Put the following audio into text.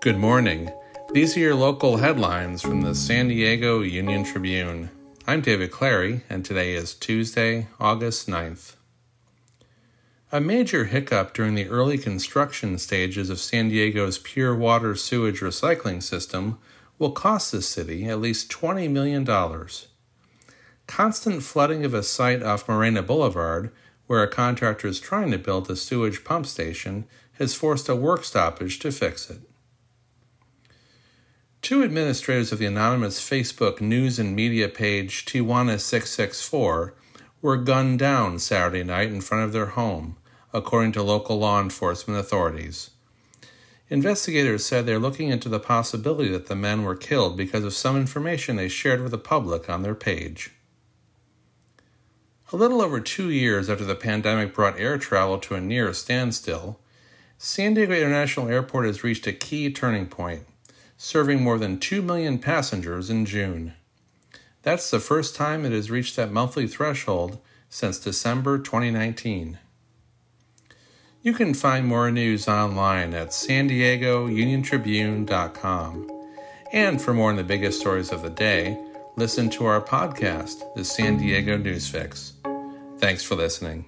Good morning. These are your local headlines from the San Diego Union Tribune. I'm David Clary, and today is Tuesday, August 9th. A major hiccup during the early construction stages of San Diego's pure water sewage recycling system will cost the city at least $20 million. Constant flooding of a site off Morena Boulevard, where a contractor is trying to build a sewage pump station, has forced a work stoppage to fix it. Two administrators of the anonymous Facebook news and media page Tijuana664 were gunned down Saturday night in front of their home, according to local law enforcement authorities. Investigators said they're looking into the possibility that the men were killed because of some information they shared with the public on their page. A little over two years after the pandemic brought air travel to a near standstill, San Diego International Airport has reached a key turning point serving more than 2 million passengers in June. That's the first time it has reached that monthly threshold since December 2019. You can find more news online at san diego. And for more on the biggest stories of the day, listen to our podcast, The San Diego News Fix. Thanks for listening.